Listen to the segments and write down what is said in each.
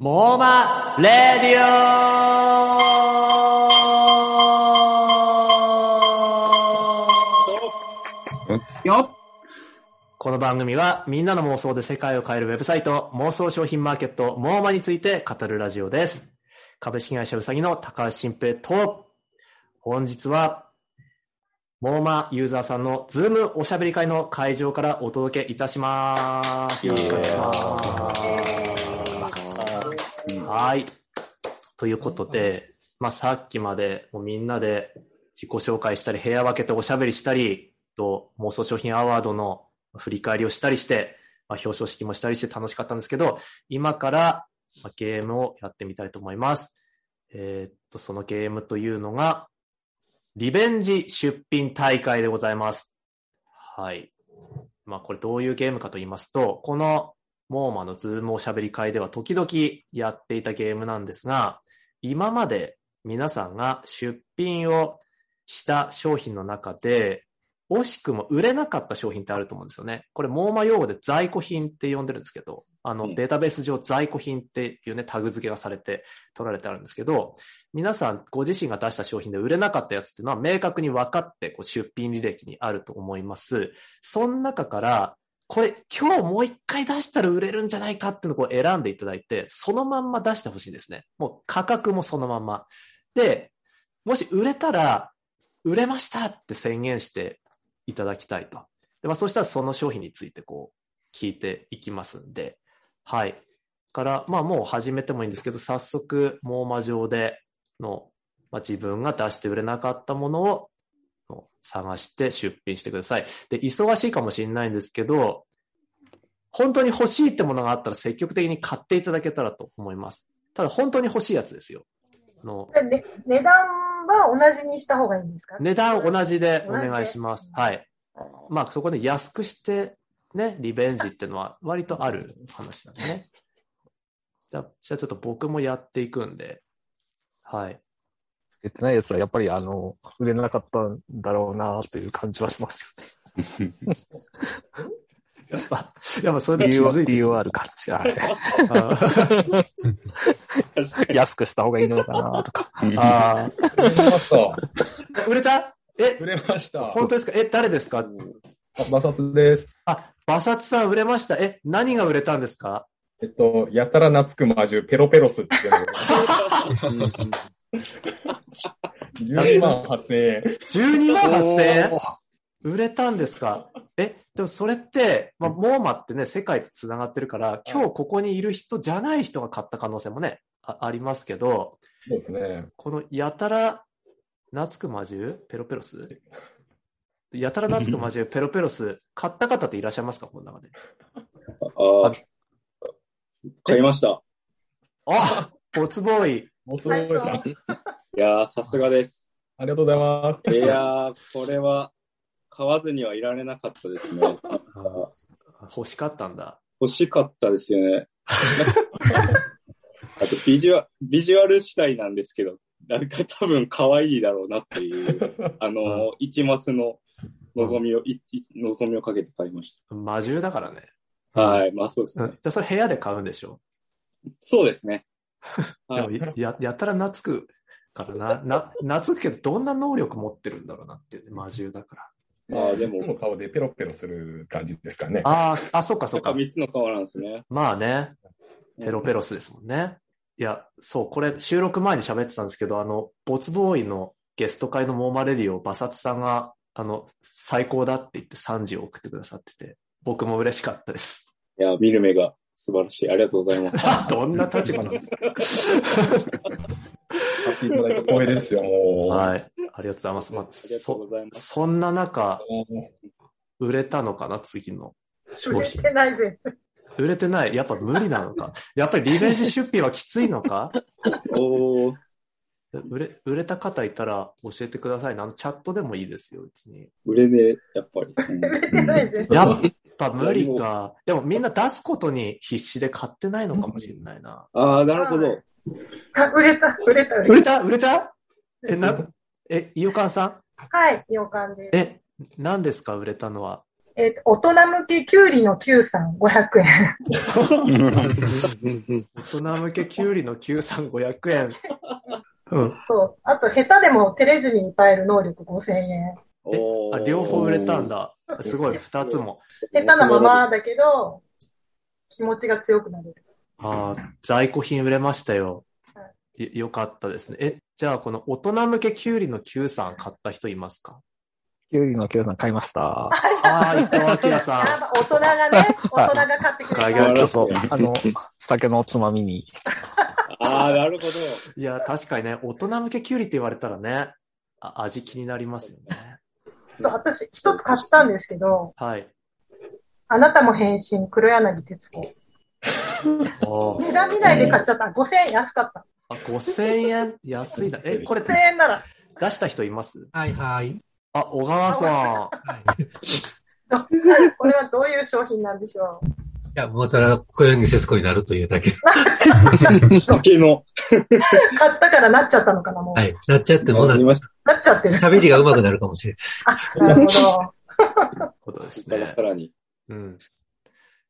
モーマレディオよっこの番組はみんなの妄想で世界を変えるウェブサイト妄想商品マーケットモーマについて語るラジオです。株式会社うさぎの高橋新平と本日はモーマユーザーさんのズームおしゃべり会の会場からお届けいたします。よろしくお願いします。はい。ということで、まあ、さっきまでもうみんなで自己紹介したり、部屋分けておしゃべりしたり、と妄想商品アワードの振り返りをしたりして、まあ、表彰式もしたりして楽しかったんですけど、今からまあゲームをやってみたいと思います。えーっと、そのゲームというのが、リベンジ出品大会でございます。はい。まあ、これどういうゲームかと言いますと、このモーマのズームおしゃべり会では時々やっていたゲームなんですが、今まで皆さんが出品をした商品の中で、惜しくも売れなかった商品ってあると思うんですよね。これ、モーマ用語で在庫品って呼んでるんですけど、あの、うんデータベース上在庫品っていうね、タグ付けがされて取られてあるんですけど、皆さんご自身が出した商品で売れなかったやつっていうのは明確に分かってこう出品履歴にあると思います。その中から、これ今日もう一回出したら売れるんじゃないかっていうのを選んでいただいて、そのまんま出してほしいんですね。もう価格もそのまんま。で、もし売れたら、売れましたって宣言していただきたいと。でまあ、そうしたらその商品についてこう聞いていきますんで、はい。から、まあもう始めてもいいんですけど、早速、モーマ上での、まあ、自分が出して売れなかったものをの探して出品してください。で、忙しいかもしれないんですけど、本当に欲しいってものがあったら積極的に買っていただけたらと思います。ただ本当に欲しいやつですよ。あので値段は同じにした方がいいんですか？値段同じでお願いします。はい。まあそこで安くしてね、リベンジっていうのは割とある話なんでね。じゃあ、じゃあちょっと僕もやっていくんで、はい。つけてないやつはやっぱりあの、売れなかったんだろうなという感じはします やっぱ、やっぱそれで気づいて理由はある感じが、はいあー 安くした方がいいのかなとか。あ売れました。ー。売れた？え、売れました。本当ですか？え、誰ですか？あ摩擦です。あ、馬薩さん売れました。え、何が売れたんですか？えっと、やたら懐く魔獣、ペロペロスっていう 12万8000円。12万8000円？売れたんですか？え、でもそれって、まあ、モーマってね、世界と繋がってるから、今日ここにいる人じゃない人が買った可能性もね、あありますけど、そうですね。このやたら懐く魔獣ペロペロス？やたら懐く魔獣ペロペロス、買った方っていらっしゃいますか？この中で。ああ、買いました。あボツボーイ。もうすごいさん。あいやー、さすがです。りがとうございます。いやー、これは買わずにはいられなかったですね。欲しかったんだ。欲しかったですよね。あとビジュア、ビジュアル次第なんですけど、なんか多分可愛いだろうなっていう、あの、一末の望みを、望みをかけて買いまし魔獣だからね。た。はい、まあそうですね。それ部屋で買うんでしょ？そうですね。でもはい、や、やたら懐くからな、な、懐くけどどんな能力持ってるんだろうなっていうね、魔獣だから。ああ、でもいつ、も顔でペロペロする感じですかね。ああ、あ、そっかそっか。なんか三つの顔なんですね。まあね、ペロペロスですもんね。いや、そう、これ収録前に喋ってたんですけど、あの、ボツボーイのゲスト会のモーマレディをバサツさんが、あの、最高だって言って3時を送ってくださってて、僕も嬉しかったです。いや、見る目が素晴らしい。ありがとうございます。どんな立場なんですか？いただいて光栄ですよ、もう。はい。ありがとうございます。まあ、そ。そんな中、売れたのかな、次の商売れ品。てないです。売れてない。やっぱ無理なのか？やっぱりリベンジ出費はきついのか？おー、売れ、売れた方いたら教えてくださいね。あの、チャットでもいいですよ、別に。売れねえ、やっぱり。うん売れてないです。やっぱ無理か。でもみんな出すことに必死で買ってないのかもしれないな。ああ、なるほど。あ売れた、売れた、売れ売れた？売れた？え、な、え、いよかんさん？た。はい、洋館です。え、何ですか？売れたのは。えっ、と、大人向けキュウリの Q さん500円。大人向けキュウリの93500円。うん。そう。あと、下手でも照れずに歌える能力5000円。おーあ両方売れたん。だ。すごい、二つも。下手なままだけど、気持ちが強くなれる。ああ、在庫品売れましたよは。よよかったですね。え、じゃあこの大人向けキュウリの Q さん買った人いますか？キュウリのキュウさん買いました。ああ、伊藤明さん。大人がね、大人が買ってくれガた。あの、酒のおつまみに。ああ、なるほど。いや、確かにね、大人向けキュウリって言われたらね、あ味気になりますよね。と私、一つ買ったんですけど、はい。あなたも変身、黒柳徹子。値段見ないで買っちゃった。5000円安かった。あ、5000円？安いな。え、これ5000円なら。出した人います？はいはい。あ、小川さん。はい。これはどういう商品なんでしょう。いや、もうただ、小柳節子になるというだけ。竹の。買ったからなっちゃったのかな、もう。はい。なっちゃってもな、見ましなっちゃってる。喋りが上手くなるかもしれない。あ、なるほど。ことですねさ。らに。うん。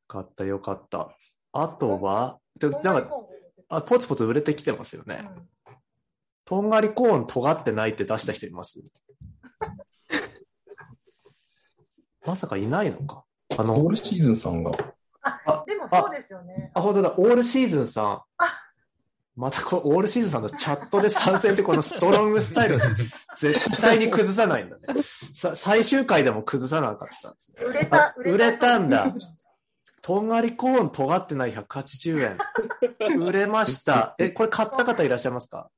買ったよかった。あとは、でなんか、あ、ポツポツ売れてきてますよね。とんがりコーン尖ってないって出した人います？まさかいないのか？あの、オールシーズンさんが。あ、でもそうですよね。あ、本当だ、オールシーズンさん。あまたこう、オールシーズンさんのチャットで参戦ってこのストロングスタイル、絶対に崩さないんだね。さ最終回でも崩さなかったんですね。売れたあ、売れたんだ。とんがりコーン尖ってない180円。売れました。え、これ買った方いらっしゃいますか？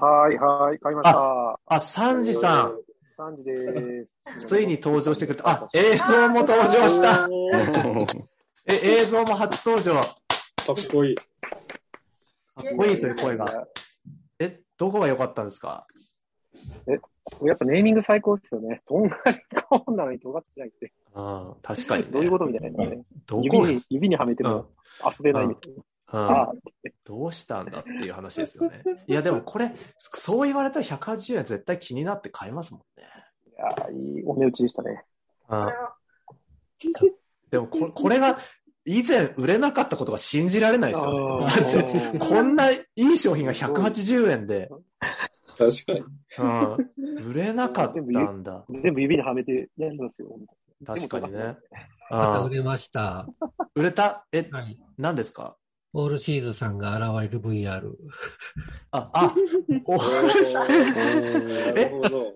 はい、はい、買いました。あ、サンジさん。3時です。ついに登場してくれた。あ、映像も登場した。え、映像も初登場。かかっこいい。っこいいという声が。え、どこが良かったんですか？やっぱネーミング最高ですよね。とんがりコーンなのに尖ってないって。うん、確かに、ね。どういうことみたいなね。どこ、指に、指にはめても遊べないみたいな。うんああ、どうしたんだっていう話ですよね。いや、でもこれ、そう言われたら180円絶対気になって買いますもんね。いやーいいお値打ちでしたね。うん、でもこ、これが以前売れなかったことが信じられないですよね。こんないい商品が180円で、確かに。うん、売れなかったんだ。全部指にはめてやりますよ。確かにね。うんまた売れました。売れた？え、はい。何ですか？オールシーズンさんが現れる VR。あ、あ、おなるほど。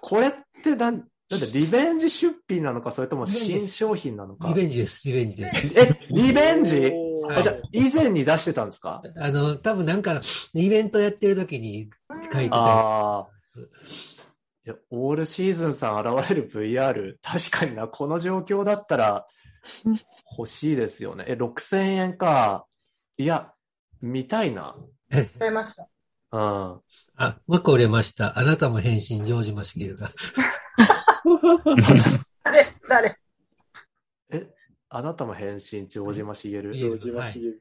これってなん、なんでリベンジ出品なのか、それとも新商品なのかリ。ベンジです、リベンジです。え、リベンジ？あじゃあ、以前に出してたんですか？あの、多分なんか、イベントやってる時に書いてた。ああ。いや、オールシーズンさん現れる VR、確かにな、この状況だったら欲しいですよね。え、6000円か。いや、見たいな。買いました。うん。あ、もう一個売れました。あなたも変身、城島茂が。誰誰？え、あなたも変身、城島茂？いえ城島茂。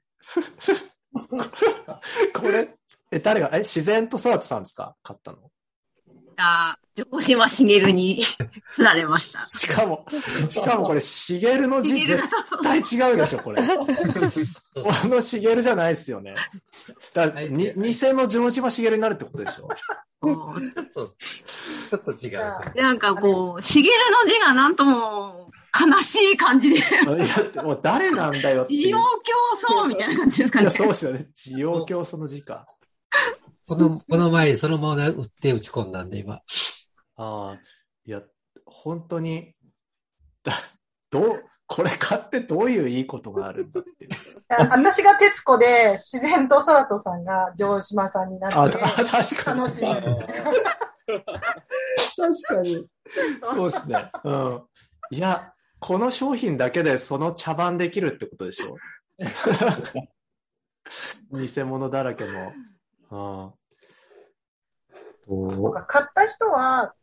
これ、え、誰が、え、自然と空とさんですか？買ったの？あ、城島茂に釣られました。しかも、しかもこれ、茂の字絶対違うでしょ、これ。この茂じゃないですよね。だに、偽の城島茂になるってことでしょ？そうちょっと違う。でなんかこう、茂の字がなんとも悲しい感じで、いや、もう誰なんだよっていう。需要競争みたいな感じですかねいや、。そうですよね。需要競争の字か。この、この前、そのまま打って打ち込んだんで、今。ああ、いや、本当に、だ、どう、これ買ってどういういいことがあるんだっていう。私が徹子で、自然と空とさんが城島さんになあ、って、た確かに。楽しみ。確かに。そうですね。うん。いや、この商品だけでその茶番できるってことでしょ？偽物だらけの。うん。そうか買った人は、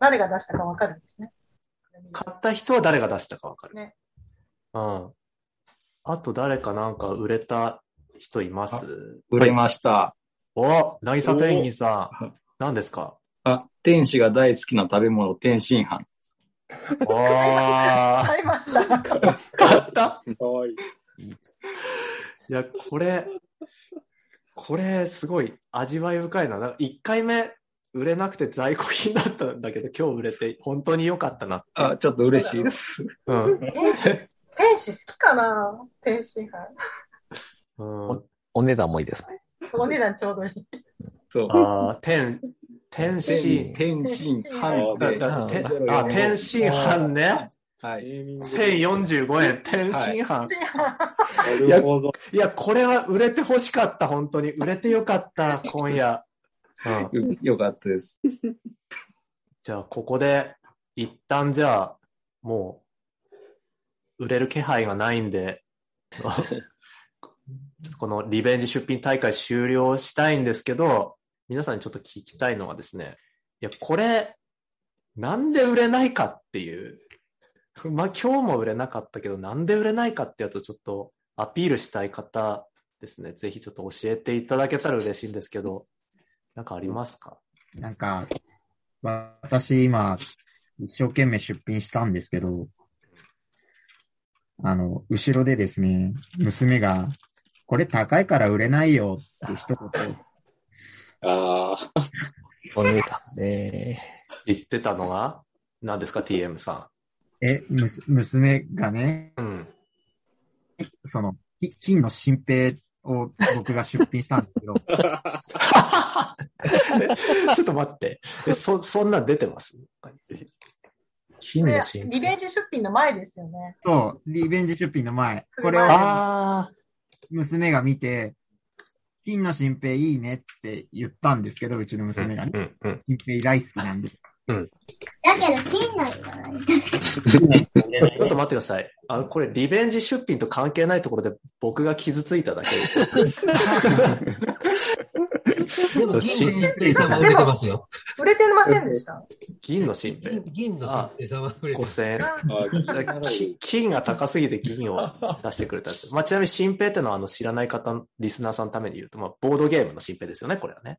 誰が出したかわかるんですね。買った人は誰が出したかわかる。ねうん。あと誰かなんか売れた人います？売れました。お、なぎさペンギンさん。何ですか？あ、天使が大好きな食べ物、天津飯。あ買いました。ー、買った？かわいい。いや、これ、これ、すごい味わい深いな。なんか1回目、売れなくて在庫品だったんだけど、今日売れて本当に良かったな。あ、ちょっと嬉しいです。うん。天使、天使好きかな天津飯。うん、お値段もいいですね。お値段ちょうどいい。そう。ああ、天、天津。天津飯あ、天津飯ね。はい。ネーミング1045円、天津飯。なるほど。いや、これは売れて欲しかった、本当に。売れてよかった、今夜。うん、よよかったです。じゃあ、ここで、一旦じゃあ、もう、売れる気配がないんで、このリベンジ出品大会終了したいんですけど、皆さんにちょっと聞きたいのはですね、いや、これ、なんで売れないかっていう、まあ今日も売れなかったけど、なんで売れないかってやつをちょっとアピールしたい方ですね、ぜひちょっと教えていただけたら嬉しいんですけど、なんかありますか？なんか、私今、一生懸命出品したんですけど、あの、後ろでですね、娘が、これ高いから売れないよって一言、ああ。お値段ね。言ってたのが、何ですか、TM さえ、むす娘がね、ん。うん。その、き金の新兵を僕が出品したんですけど、ちょっと待って。え、そ、そんなん出てます？金の新リベンジ出品の前ですよね。そう、リベンジ出品の前、これをあ娘が見て、金の新兵いいねって言ったんですけど、うちのー娘がね。うんうん。新兵大好きなんで。だけど、金のいらない。ちょっと待ってください。あの、これ、リベンジ出品と関係ないところで僕が傷ついただけですよ。でも、し銀の新平さんは売れてますよ。売れてませんでした。銀の新兵。銀の新平さんは売れてます。5000円。あき金が高すぎて銀を出してくれたんですよ。まあ、ちなみに新兵ってのはあの知らない方、リスナーさんのために言うと、まあ、ボードゲームの新兵ですよね、これはね。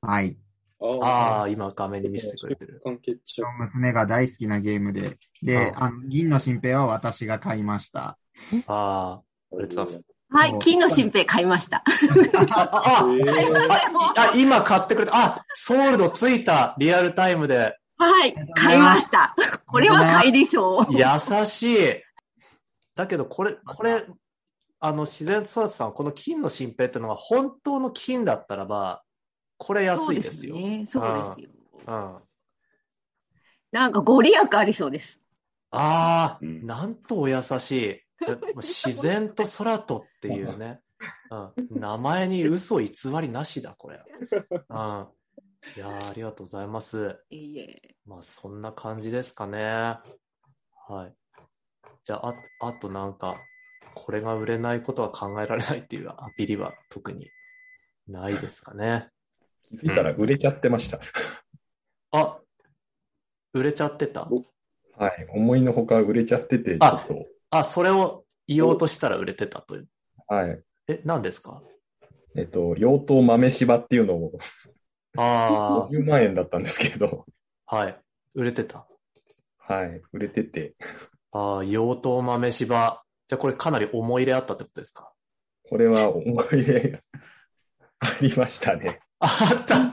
はい。ああ、今画面に見せてくれてる。娘が大好きなゲームで、で、ああの、銀の新兵は私が買いました。ああ、ありがとうございます。はい、金の新兵買いました。あ、あ、えー買いましたよ。あ、今買ってくれた。あ、ソールドついた。リアルタイムで。はい、買いました。これは買いでしょう。優しい。だけど、これ、これ、あの、自然育ちさん、この金の新兵ってのは本当の金だったらば、これ安いですよ。そうね。そうですよ。うん。なんかご利益ありそうです。ああ、うんなんとお優しい。え自然と空とっていうね。うん、名前に嘘偽りなしだ、これ。うん、いやーありがとうございます。いいえ。まあ、そんな感じですかね。はい。じゃあ、ああとなんか、これが売れないことは考えられないっていうアピリは特にないですかね。気づいたら売れちゃってました。あ、売れちゃってた？はい。思いのほか売れちゃってて、ちょあっと。あ、それを言おうとしたら売れてたという。はい。え、何ですか？えっと、養豚豆柴っていうのをあ50万円だったんですけど、あ、はい。売れてた？はい。売れてて、ああ、養豚豆柴。じゃあこれかなり思い入れあったってことですか？これは思い入れがありましたね。あった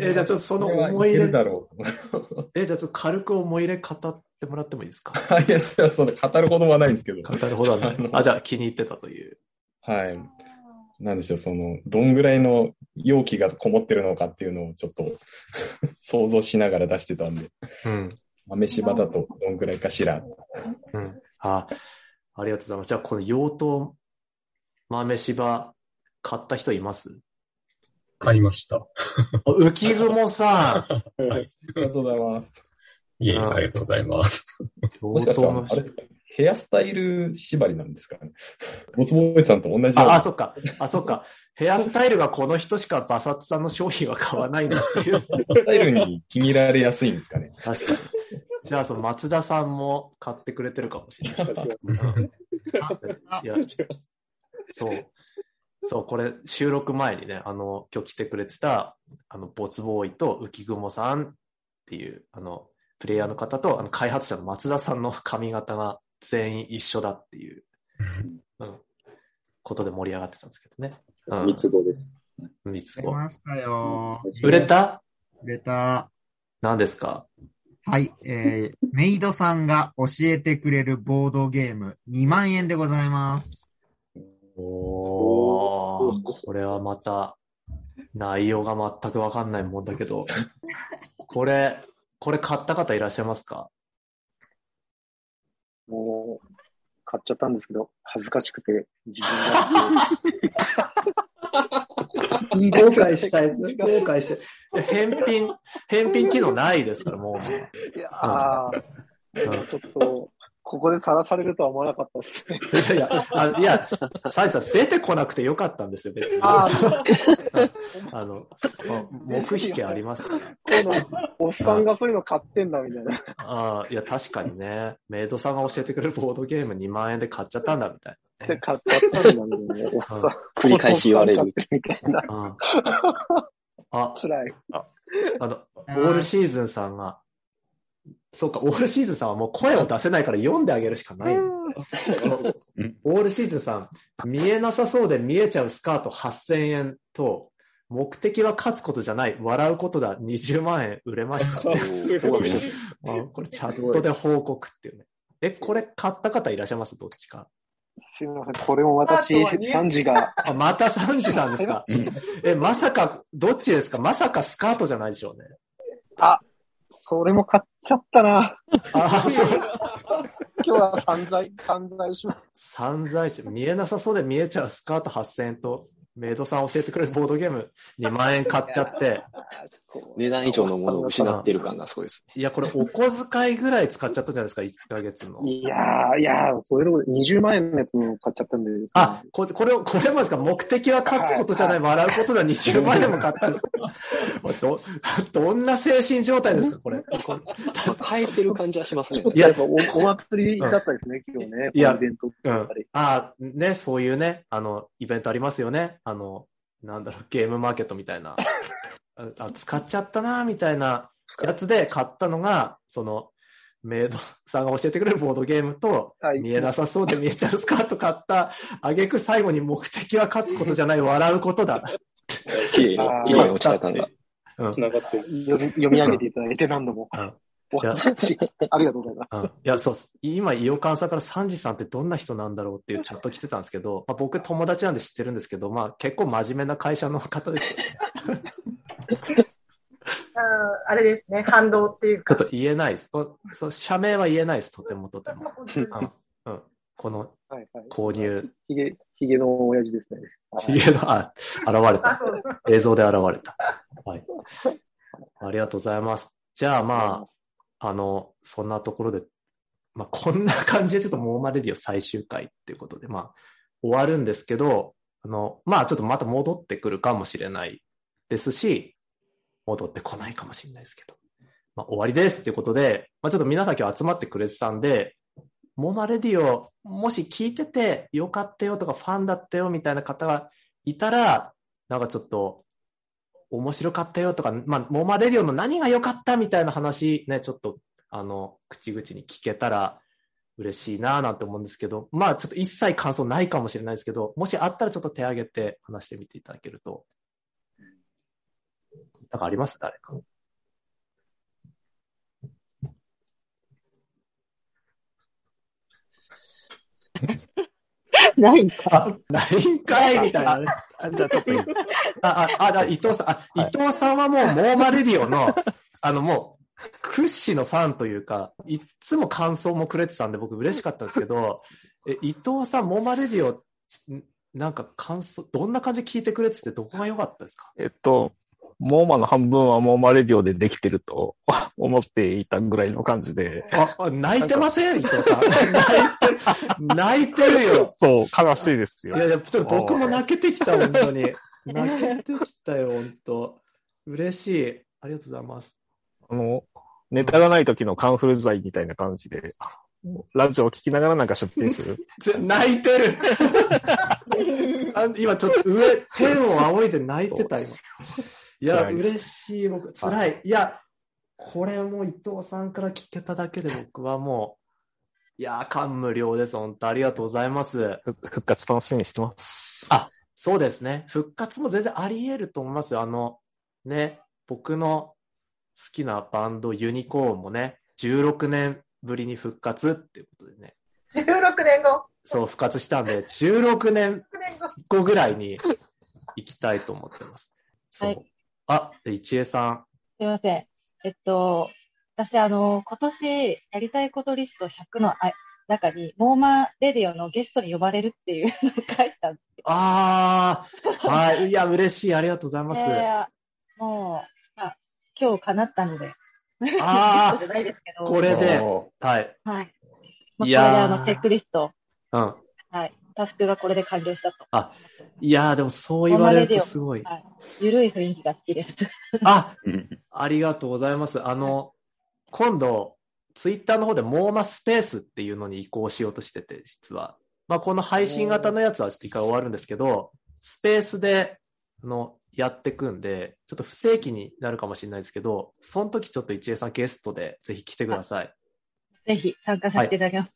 え、え、じゃあちょっとその思い入れ、けるだろうえ、じゃあちょっと軽く思い入れ語ってもらってもいいですか？と。いや、それはその語るほどはないんですけど。語るほどはない。あ、じゃあ気に入ってたという。はい。なんでしょう、その、どんぐらいの容器がこもってるのかっていうのをちょっと 想像しながら出してたんで、うん。豆柴だとどんぐらいかしら。うん。あ、ありがとうございます。じゃあこの養豚豆柴買った人います？買いました。あ浮雲さん。ありがとうございます。いえありがとうございます。もしかしたら、あれ、ヘアスタイル縛りなんですかね。ボツボーイさんと同じあ、なあ、そっか。あ、そっか。ヘアスタイルがこの人しか馬殺さんの商品は買わないんだっていう。スタイルに気に入られやすいんですかね。確かに。じゃあ、その松田さんも買ってくれてるかもしれない。いや、そう。そう、これ収録前にね、あの、今日来てくれてた、あの、ボツボーイと浮雲さんっていう、あの、プレイヤーの方と、あの、開発者の松田さんの髪型が全員一緒だっていう、うん、ことで盛り上がってたんですけどね。うん。三つ子です。三つ子。売れましたよ。売れた？売れた。何ですか？はい、えー、メイドさんが教えてくれるボードゲーム2万円でございます。おー、これはまた、内容が全くわかんないもんだけど、これ、これ買った方いらっしゃいますか？もう、買っちゃったんですけど、恥ずかしくて、自分 後悔したい。後悔して。返品、返品機能ないですから、もう。いやー、ちょっと、ここでさらされるとは思わなかったですね。いやいや、あいや、サイさん出てこなくてよかったんですよ、別に。あ あの、黙引きありますから。この、おっさんがそういうの買ってんだ、みたいな。ああ、いや、確かにね、メイドさんが教えてくれるボードゲーム2万円で買っちゃったんだ、みたいで買っちゃったんだみたいな。おっさん。繰り返し言われるみたいな。な。あ、辛い。あ、あの、オールシーズンさんが、そうか、オールシーズンさんはもう声を出せないから読んであげるしかない。オールシーズンさん、見えなさそうで見えちゃうスカート8000円と、目的は勝つことじゃない、笑うことだ、20万円売れました これチャットで報告っていうね。え、これ買った方いらっしゃいます？どっちか。すいません。これも私、3時が。あ、また3時さんですか。え、まさか、どっちですか？まさかスカートじゃないでしょうね。あ、それも買っちゃったな。今日は散財、散財します。散財師、見えなさそうで見えちゃうスカート8000円と、メイドさん教えてくれるボードゲーム2万円買っちゃって。値段以上のものを失ってる感がすごいです。いや、これお小遣いぐらい使っちゃったじゃないですか、1ヶ月の。いやー、いやー、そういうの20万円のやつも買っちゃったんで。あ、これ、これを、これもですか目的は勝つことじゃない、笑うことだ、20万円も買ったんですかど、どんな精神状態ですか、これ。変えてる感じはしますね。いややっぱおお祭りだったですね、今日ね。いやイベントうんやっぱり。。あね、そういうね、あの、イベントありますよね。あの、なんだろう、ゲームマーケットみたいな。ああ使っちゃったな、みたいなやつで買ったのが、その、メイドさんが教えてくれるボードゲームと、見えなさそうで見えちゃうスカート買った、あげく最後に目的は勝つことじゃない、笑うことだ。綺麗に、綺麗に落ちた感が。うん。繋がってる。読み読み上げていただいて何度も。ありがとうございます。うんいや、そう。今、イオカンさんからサンジさんってどんな人なんだろうっていうチャット来てたんですけど、まあ、僕友達なんで知ってるんですけど、まあ結構真面目な会社の方ですよね。うんあれですね、反動っていうか。ちょっと言えないです。こそう社名は言えないです、とてもとても。うんうん、このはいはい。購入、ひげ、ひげの親父ですね。ひげの、あ、現れた。映像で現れた。はい。ありがとうございます。じゃあまあ、あの、そんなところで、まあこんな感じでちょっとモーマレディオ 最終回っていうことで、まあ終わるんですけど、あの、まあちょっとまた戻ってくるかもしれないですし、戻ってこないかもしれないですけど、まあ終わりですっていうことで、まあちょっと皆さん今日集まってくれてたんで、モマレディオ、もし聞いててよかったよとかファンだったよみたいな方がいたら、なんかちょっと面白かったよとか、まあ、モーマレディオの何が良かったみたいな話ね、ちょっと、あの、口々に聞けたら嬉しいなぁなんて思うんですけど、まあちょっと一切感想ないかもしれないですけど、もしあったらちょっと手挙げて話してみていただけると。なんかあります？誰か。ないんか。ないんかい？みたいなね。あじゃあちょっといいあ、あ、あ、あ伊藤さん、あ、伊藤さんはもう、モーマレディオの、あの、もう、屈指のファンというか、いっつも感想もくれてたんで、僕嬉しかったんですけど、え、伊藤さん、モーマレディオ、んなんか感想、どんな感じで聞いてくれてて、どこが良かったですか？えっと、モーマの半分はモーマレディオでできてると 思っていたぐらいの感じで。あ、あ泣いてません？伊藤さん。泣いてる、泣いてるよ。そう、悲しいですよ。いやいや、ちょっと僕も泣けてきた、本当に。泣けてきたよ、本当嬉しい。ありがとうございます。あの、ネタがない時のカンフル剤みたいな感じで、ラジオを聞きながらなんか出品する？ぜ 泣いてる あ今ちょっと上、天を仰いで泣いてた、今。いや、嬉しい、僕、辛い。いや、これも伊藤さんから聞けただけで僕はもう、いやー、感無量です。本当ありがとうございます。復活楽しみにしてます。あ、そうですね。復活も全然あり得ると思いますよ。あの、ね、僕の好きなバンドユニコーンもね、16年ぶりに復活っていうことでね、16年後。そう復活したんで、16年後ぐらいに行きたいと思ってます。そう。はいあ、で、一恵さん。すいません。えっと、私、あの、今年やりたいことリスト100のあ中に、モーマレディオのゲストに呼ばれるっていうのを 書いたんですあー、はい。いや、嬉しい。ありがとうございます。いやいやもう、あ、今日叶ったので。あーゲストじゃないですけど。これでお、はい。はい。まあ、これでいやーあの、チェックリスト、うん。はい。タスクがこれで完了したと。あ、いやー、でもそう言われるとすごい。はい。ゆるい雰囲気が好きです。あ、ありがとうございます。あの、今度、ツイッターの方でモーマスペースっていうのに移行しようとしてて、実は。まあ、この配信型のやつはちょっと一回終わるんですけど、スペースで、あの、やってくんで、ちょっと不定期になるかもしれないですけど、その時ちょっと一恵さんゲストでぜひ来てください。ぜひ参加させていただきます。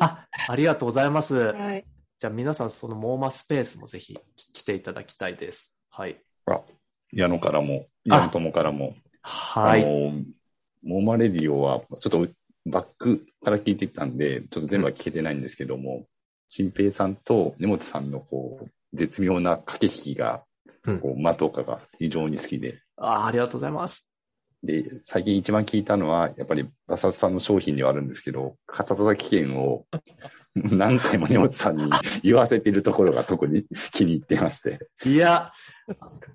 ありがとうございます。はい。じゃあ皆さんそのモーマスペースもぜひ来ていただきたいです。はい。あ、矢野からも、矢野友からも。はいモーマレディオは、ちょっとバックから聞いてきたんで、ちょっと全部は聞けてないんですけども、新平さんと根本さんのこう、絶妙な駆け引きが、こう、的岡が非常に好きで。あありがとうございます。で、最近一番聞いたのは、やっぱりバサスさんの商品ではあるんですけど、肩叩き券を 何回も根本さんに言わせているところが特に気に入ってまして。いや、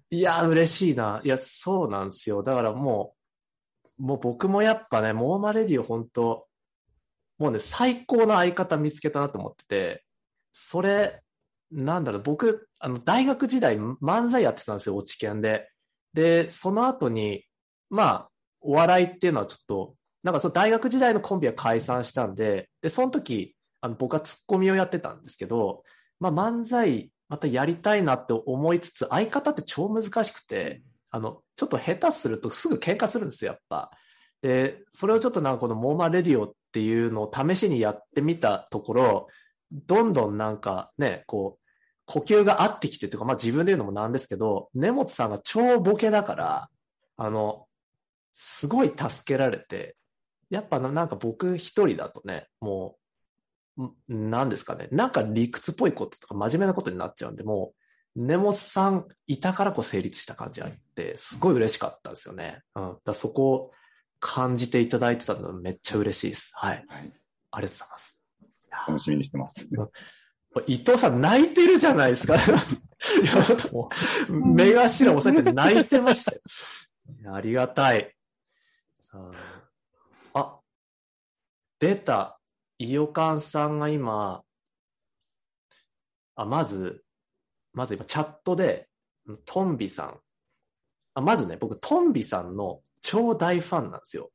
いや、嬉しいな。いや、そうなんですよ。だからもう、もう僕もやっぱね、モーマレディオ本当もうね、最高の相方見つけたなと思ってて、それ、なんだろう、僕、あの、大学時代漫才やってたんですよ、落ち研で。で、その後に、まあ、お笑いっていうのはちょっと、なんかその大学時代のコンビは解散したんで、で、その時、あの、僕はツッコミをやってたんですけど、まあ、漫才、またやりたいなって思いつつ、相方って超難しくて、あの、ちょっと下手するとすぐ喧嘩するんですよ、やっぱ。で、それをちょっとなんかこのモーマレディオっていうのを試しにやってみたところ、どんどんなんかね、こう、呼吸が合ってきてというか、まあ自分で言うのもなんですけど、根本さんが超ボケだから、あの、すごい助けられて、やっぱなんか僕一人だとね、もうう、んなんですかね、なんか理屈っぽいこととか真面目なことになっちゃうんで、もう、根本さんいたからこう成立した感じあって、すごい嬉しかったですよね。うん。だそこを感じていただいてたのめっちゃ嬉しいです。はい。ありがとうございます。楽しみにしてます。伊藤さん泣いてるじゃないですか。いや、もう、目頭押さえて泣いてましたよ。ありがたい。ああ、出た。イオカンさんが今、あ、まず、まず今チャットで、トンビさん。あまずね、僕、トンビさんの超大ファンなんですよ。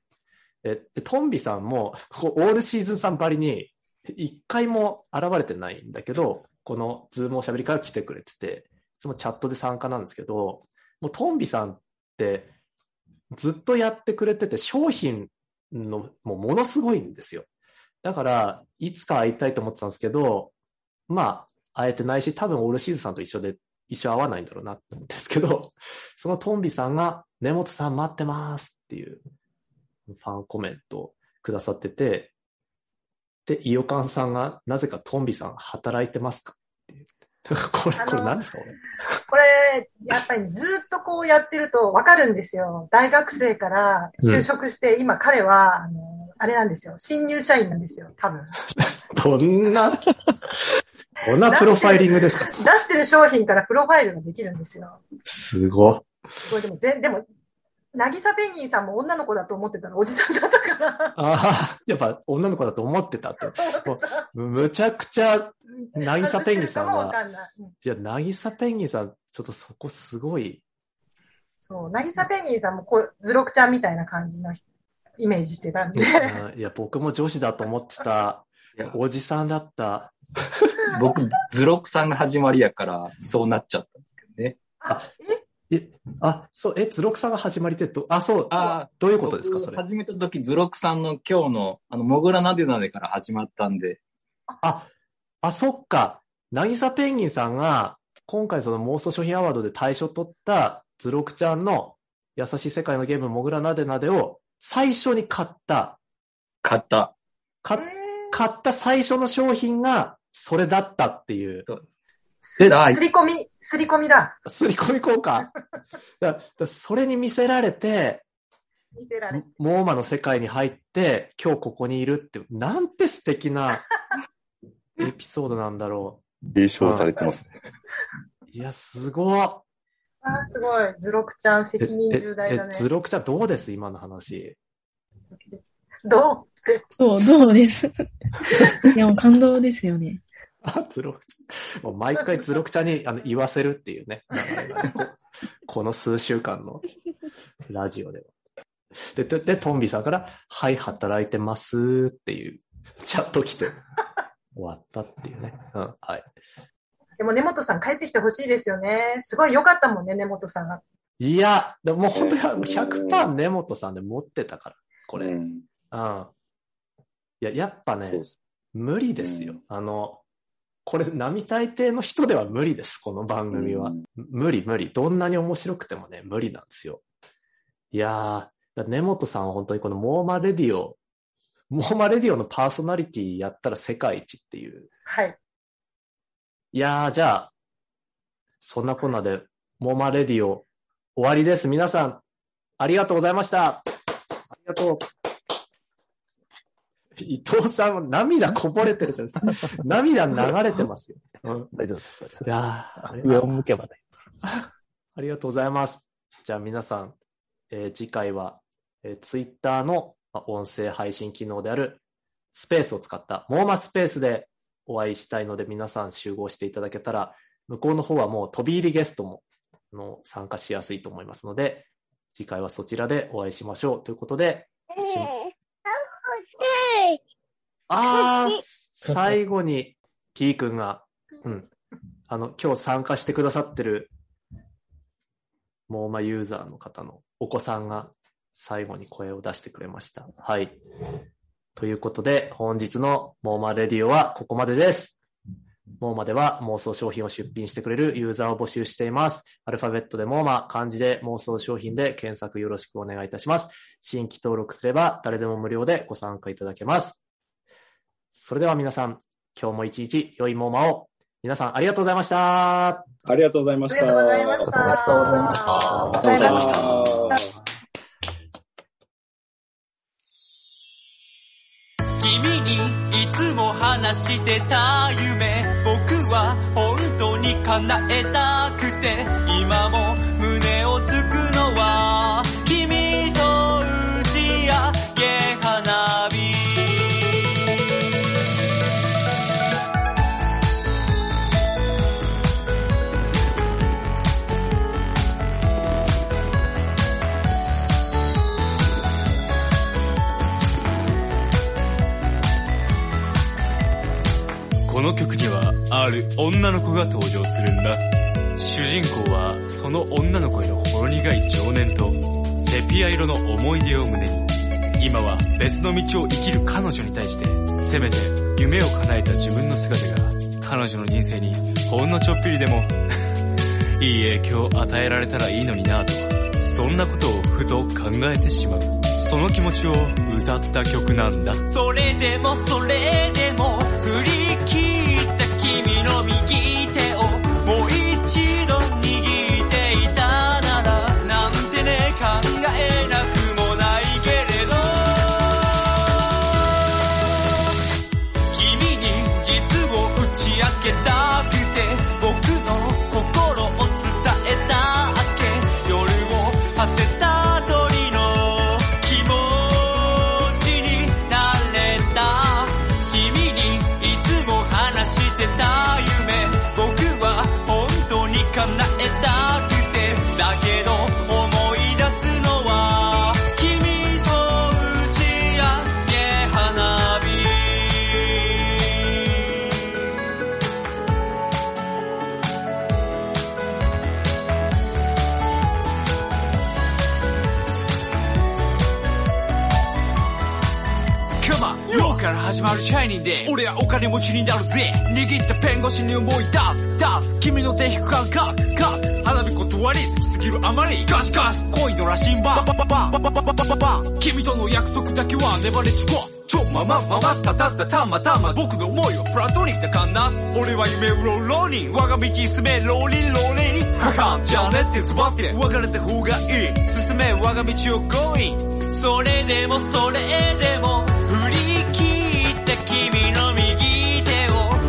えでトンビさんも、オールシーズンさんばりに、一回も現れてないんだけど、このズームおしゃべりから来てくれてて、いつもチャットで参加なんですけど、もうトンビさんってずっとやってくれてて、商品のもうものすごいんですよ。だから、いつか会いたいと思ってたんですけど、まあ、会えてないし、多分オールシーズンさんと一緒で、一緒会わないんだろうなって思うんですけど、そのトンビさんが、根本さん待ってますっていうファンコメントをくださってて、で、イオカンさんが、なぜかトンビさん働いてますか？っていう。これ、これ何ですか？これ。これ、やっぱりずっとこうやってるとわかるんですよ。大学生から就職して、今彼は、あの、あれなんですよ。新入社員なんですよ、多分。どんな、どんなプロファイリングですか？出してる商品からプロファイルができるんですよ。すごい。これでも、ぜでも、なぎさペンギンさんも女の子だと思ってたらおじさんだったから。ああ、やっぱ女の子だと思ってたって。もうむちゃくちゃ、なぎさペンギンさんは、かんない。うんいや、なぎさペンギンさん、ちょっとそこすごい。そう、なぎさペンギンさんもこう、ズロクちゃんみたいな感じのイメージしてたんで。うんいや、僕も女子だと思ってた、おじさんだった。僕、ズロクさんが始まりやから、そうなっちゃったんですけどね。え、あ、そう、え、ズロクさんが始まりってど、あ、そう、あどういうことですか、僕それ？始めた時、ズロックさんの今日の、あの、モグラなでなでから始まったんで。あ、あ、そっか。なぎさペンギンさんが、今回その妄想商品アワードで大賞取ったズロクちゃんの優しい世界のゲームモグラなでなでを最初に買った。買った。買買った最初の商品がそれだったっていう。すり込み、すり込みだ。すり込み効果。だだそれに見せられて、見せられて。モーマの世界に入って、今日ここにいるって、なんて素敵な エピソードなんだろ継承 されてますね。う。いや、すごい。あーすごい。ズロクちゃん責任重大だね。え、ズロクちゃんどうです？今の話。どうって。そう、どうです？いや、もう感動ですよね。あ、ズロクちゃん。もう毎回ズロクちゃんにあの言わせるっていうね。流れがねここの数週間のラジオでは。で、で、でトンビさんから、はい、働いてますっていうチャット来て、終わったっていうね。うん、はい。でも根本さん帰ってきてほしいですよね。すごい良かったもんね、根本さんが。いや、でも本当に100%根本さんで持ってたから、これ。うん。いや、やっぱね、無理ですよ。あの、これ、並大抵の人では無理です、この番組は。無理、無理。どんなに面白くてもね、無理なんですよ。いやー、だ根本さんは本当にこのモーマレディオ、モーマレディオのパーソナリティやったら世界一っていう。はい。いやー、じゃあ、そんなこんなで、モーマレディオ終わりです。皆さん、ありがとうございました。ありがとう。伊藤さんも涙こぼれてるじゃないですか。涙流れてますよ。うん、大丈夫です。いやー上を向けばね。ありがとうございます。じゃあ皆さん、えー次回は、えー、ツイッターのまあ音声配信機能であるスペースを使ったモーマスペースでお会いしたいので皆さん集合していただけたら、向こうの方はもう飛び入りゲストもあの参加しやすいと思いますので、次回はそちらでお会いしましょう。ということで、しあー、最後に T 君が、うん、あの、今日参加してくださってるモーマユーザーの方のお子さんが最後に声を出してくれました。はい。ということで、本日のモーマレディオはここまでです。モーマでは妄想商品を出品してくれるユーザーを募集しています。アルファベットでモーマ、漢字で妄想商品で検索よろしくお願いいたします。新規登録すれば誰でも無料でご参加いただけます。それでは皆さん、今日も一日良いモーマを。皆さんありがとうございました。ありがとうございました。ありがとうございましたありがとうございました。ありがとうございましたにいつも話してた夢。僕は本当に叶えたくて。今もこの曲にはある女の子が登場するんだ。主人公はその女の子へのほろ苦い情念とセピア色の思い出を胸に今は別の道を生きる彼女に対してせめて夢を叶えた自分の姿が彼女の人生にほんのちょっぴりでも いい影響を与えられたらいいのになぁとそんなことをふと考えてしまう。その気持ちを歌った曲なんだ。それでもそれでも振り君の右手をもう一度握っていたならなんてね考えなくもないけれど。君に実を打ち明けたくてから始まるシャイニンで俺はお金持ちになるぜ。握ったペン越しに思い出す。出す。君の手引く感覚。花火断り。好きすぎるあまり。ガシガシ。恋の羅針盤。バババババババババババ君との約束だけは粘りちこちょままままたたたたまたま僕の思いをプラトニックだかんな俺は夢うろうろに我が道進めローリーローリーははんじゃねってズバって別れた方がいい進め我が道を going それでもそれでも振り切った君の右手を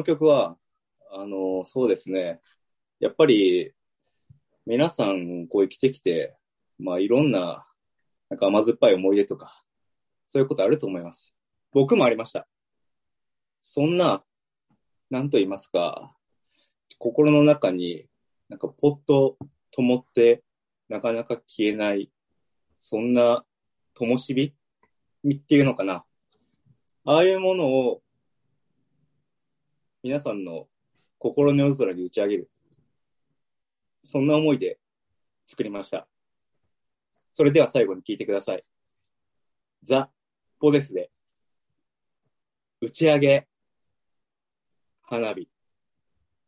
の曲は、あの、そうですね。やっぱり、皆さん、こう生きてきて、まあ、いろんな、なんか甘酸っぱい思い出とか、そういうことあると思います。僕もありました。そんな、なんと言いますか、心の中に、なんかポッと灯って、なかなか消えない、そんな、灯火っていうのかな。ああいうものを、皆さんの心の夜空に打ち上げる。そんな思いで作りました。それでは最後に聞いてください。ザ・ポデスで、打ち上げ、花火。